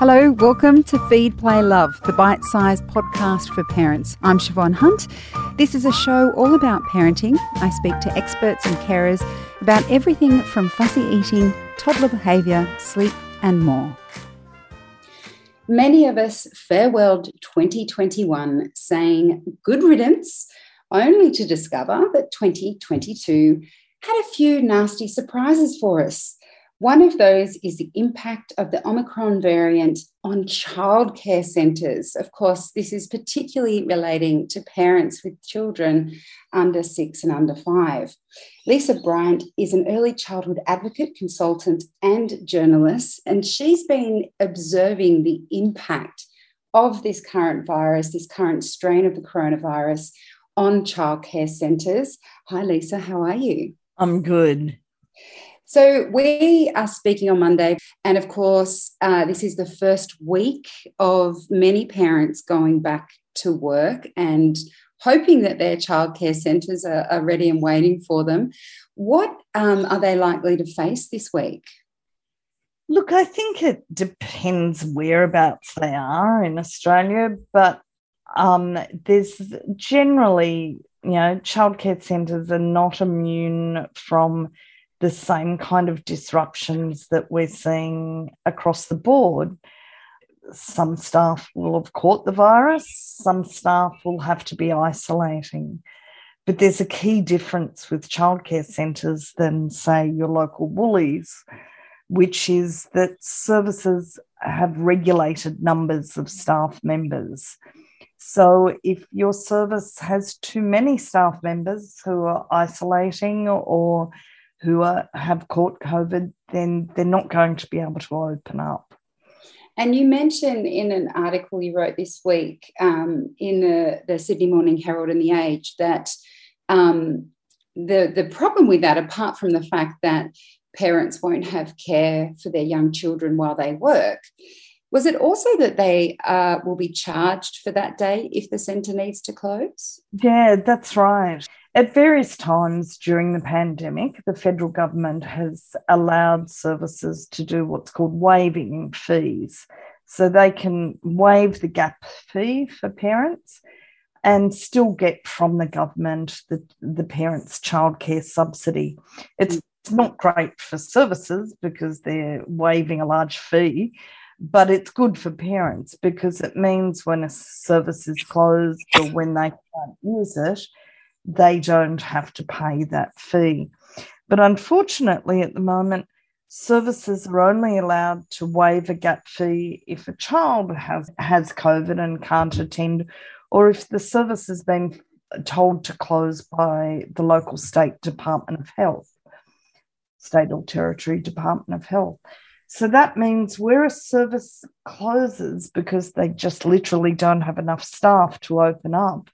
Hello, welcome to Feed, Play, Love, the bite sized podcast for parents. I'm Siobhan Hunt. This is a show all about parenting. I speak to experts and carers about everything from fussy eating, toddler behaviour, sleep, and more. Many of us farewelled 2021 saying good riddance, only to discover that 2022 had a few nasty surprises for us. One of those is the impact of the Omicron variant on childcare centres. Of course, this is particularly relating to parents with children under six and under five. Lisa Bryant is an early childhood advocate, consultant, and journalist, and she's been observing the impact of this current virus, this current strain of the coronavirus on childcare centres. Hi, Lisa, how are you? I'm good. So, we are speaking on Monday, and of course, uh, this is the first week of many parents going back to work and hoping that their childcare centres are, are ready and waiting for them. What um, are they likely to face this week? Look, I think it depends whereabouts they are in Australia, but um, there's generally, you know, childcare centres are not immune from the same kind of disruptions that we're seeing across the board. Some staff will have caught the virus, some staff will have to be isolating. But there's a key difference with childcare centres than, say, your local Woolies, which is that services have regulated numbers of staff members. So if your service has too many staff members who are isolating or who are, have caught COVID, then they're not going to be able to open up. And you mentioned in an article you wrote this week um, in the, the, Sydney Morning Herald and The Age that um, the, the problem with that, apart from the fact that parents won't have care for their young children while they work, was it also that they uh, will be charged for that day if the centre needs to close? Yeah, that's right. At various times during the pandemic, the federal government has allowed services to do what's called waiving fees. So they can waive the gap fee for parents and still get from the government the, the parents' childcare subsidy. It's not great for services because they're waiving a large fee, but it's good for parents because it means when a service is closed or when they can't use it, they don't have to pay that fee. But unfortunately, at the moment, services are only allowed to waive a gap fee if a child has, has COVID and can't attend, or if the service has been told to close by the local state Department of Health, state or territory Department of Health. So that means where a service closes because they just literally don't have enough staff to open up,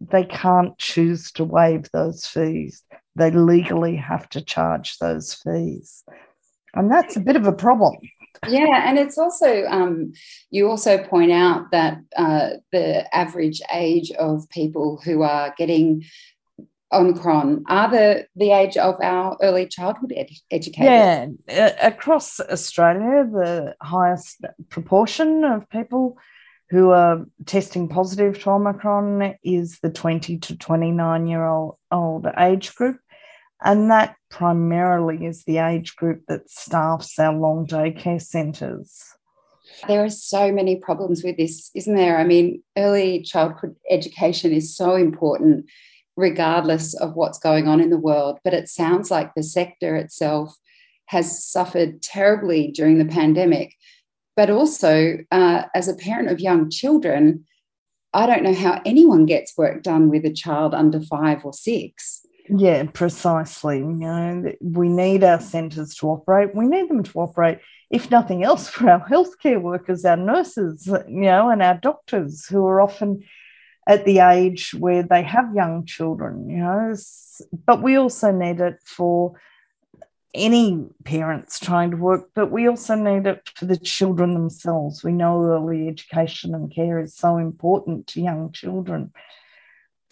they can't choose to waive those fees. They legally have to charge those fees. And that's a bit of a problem. Yeah, and it's also, um, you also point out that uh, the average age of people who are getting Omicron are the, the age of our early childhood ed- educators. Yeah, across Australia, the highest proportion of people who are testing positive to Omicron is the 20 to 29 year old, old age group. And that primarily is the age group that staffs our long day care centres. There are so many problems with this, isn't there? I mean, early childhood education is so important, regardless of what's going on in the world. But it sounds like the sector itself has suffered terribly during the pandemic but also, uh, as a parent of young children, I don't know how anyone gets work done with a child under five or six. Yeah, precisely. You know, we need our centres to operate. We need them to operate, if nothing else, for our healthcare workers, our nurses, you know, and our doctors who are often at the age where they have young children, you know. But we also need it for any parents trying to work, but we also need it for the children themselves. We know early education and care is so important to young children.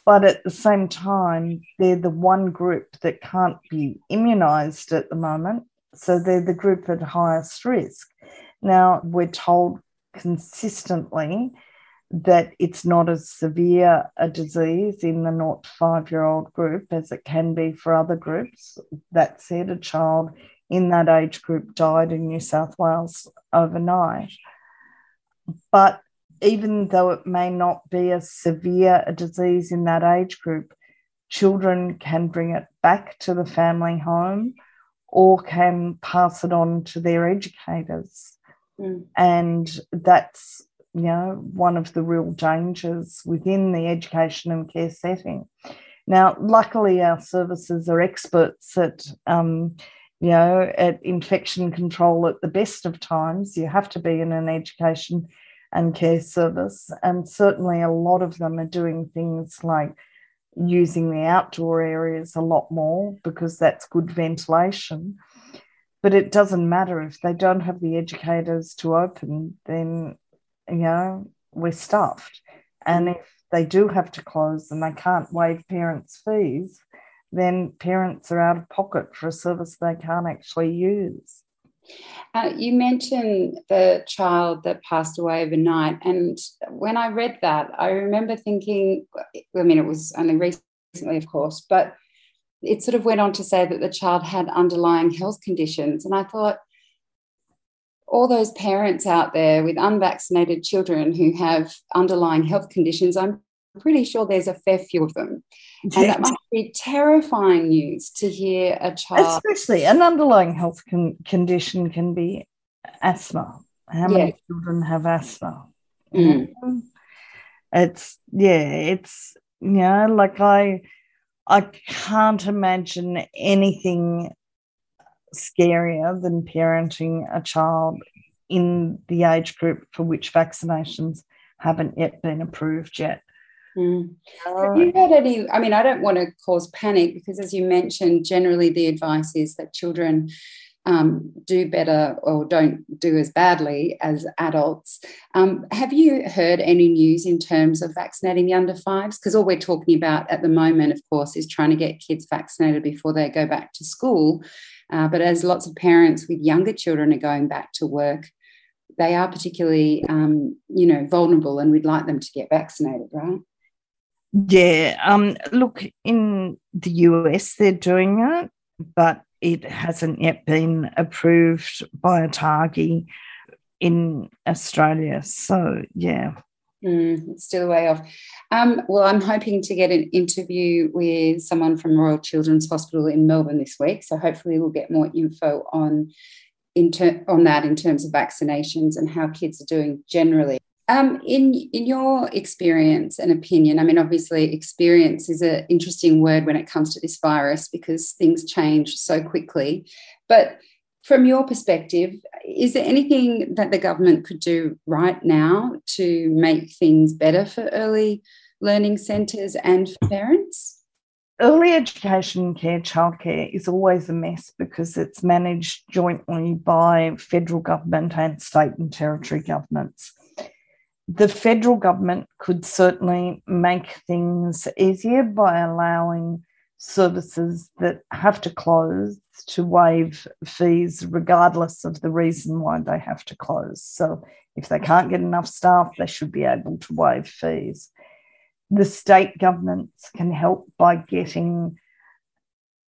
But at the same time, they're the one group that can't be immunised at the moment. So they're the group at highest risk. Now, we're told consistently that it's not as severe a disease in the not five year old group as it can be for other groups. That said, a child in that age group died in New South Wales overnight. But even though it may not be as severe a disease in that age group, children can bring it back to the family home or can pass it on to their educators. Mm. And that's you know one of the real dangers within the education and care setting. Now, luckily, our services are experts at um, you know at infection control at the best of times. You have to be in an education and care service, and certainly a lot of them are doing things like using the outdoor areas a lot more because that's good ventilation. But it doesn't matter if they don't have the educators to open, then, you know, we're stuffed. And if they do have to close and they can't waive parents' fees, then parents are out of pocket for a service they can't actually use. Uh, you mentioned the child that passed away overnight. And when I read that, I remember thinking, I mean, it was only recently, of course, but it sort of went on to say that the child had underlying health conditions. And I thought, all those parents out there with unvaccinated children who have underlying health conditions, I'm pretty sure there's a fair few of them. And that must be terrifying news to hear a child. Especially an underlying health con- condition can be asthma. How many children have asthma? Mm. It's, yeah, it's, you know, like I, I can't imagine anything scarier than parenting a child in the age group for which vaccinations haven't yet been approved yet. Mm. Have you had any? I mean, I don't want to cause panic because, as you mentioned, generally the advice is that children um, do better or don't do as badly as adults. Um, have you heard any news in terms of vaccinating the under fives? Because all we're talking about at the moment, of course, is trying to get kids vaccinated before they go back to school. Uh, but as lots of parents with younger children are going back to work, they are particularly, um, you know, vulnerable, and we'd like them to get vaccinated, right? Yeah. Um, look, in the US, they're doing it, but it hasn't yet been approved by ATAGI in Australia. So, yeah. Mm, it's still a way off. Um, well, I'm hoping to get an interview with someone from Royal Children's Hospital in Melbourne this week. So hopefully we'll get more info on ter- on that in terms of vaccinations and how kids are doing generally. Um, in in your experience and opinion, I mean, obviously, experience is an interesting word when it comes to this virus because things change so quickly. But from your perspective, is there anything that the government could do right now to make things better for early learning centres and for parents? Early education care, childcare is always a mess because it's managed jointly by federal government and state and territory governments the federal government could certainly make things easier by allowing services that have to close to waive fees regardless of the reason why they have to close. So if they can't get enough staff, they should be able to waive fees. The state governments can help by getting,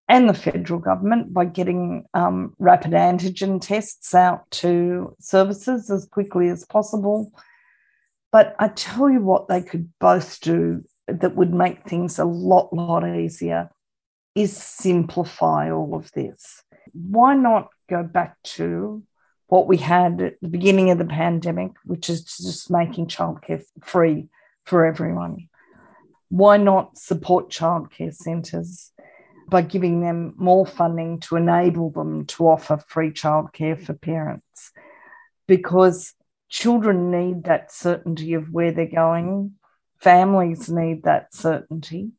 and the federal government by getting um, rapid antigen tests out to services as quickly as possible but I tell you what, they could both do that would make things a lot, lot easier is simplify all of this. Why not go back to what we had at the beginning of the pandemic, which is just making childcare free for everyone? Why not support childcare centres by giving them more funding to enable them to offer free childcare for parents? Because children need that certainty of where they're going, families need that certainty.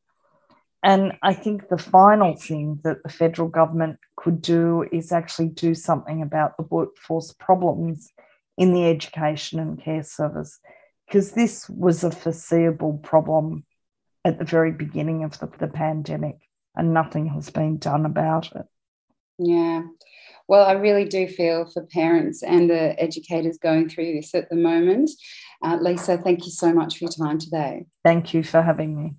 And I think the final thing that the federal government could do is actually do something about the workforce problems in the education and care service, because this was a foreseeable problem at the very beginning of the, the pandemic and nothing has been done about it. Yeah. Well, I really do feel for parents and the educators going through this at the moment. Uh, Lisa, thank you so much for your time today. Thank you for having me.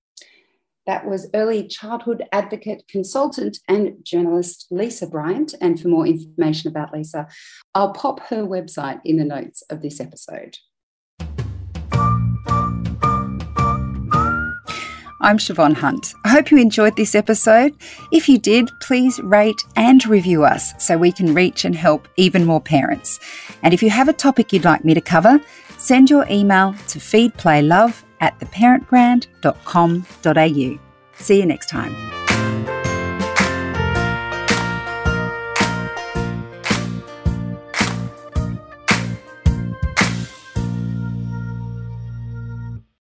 That was early childhood advocate, consultant, and journalist Lisa Bryant. And for more information about Lisa, I'll pop her website in the notes of this episode. I'm Siobhan Hunt. I hope you enjoyed this episode. If you did, please rate and review us so we can reach and help even more parents. And if you have a topic you'd like me to cover, send your email to feedplaylove at theparentbrand.com.au. See you next time.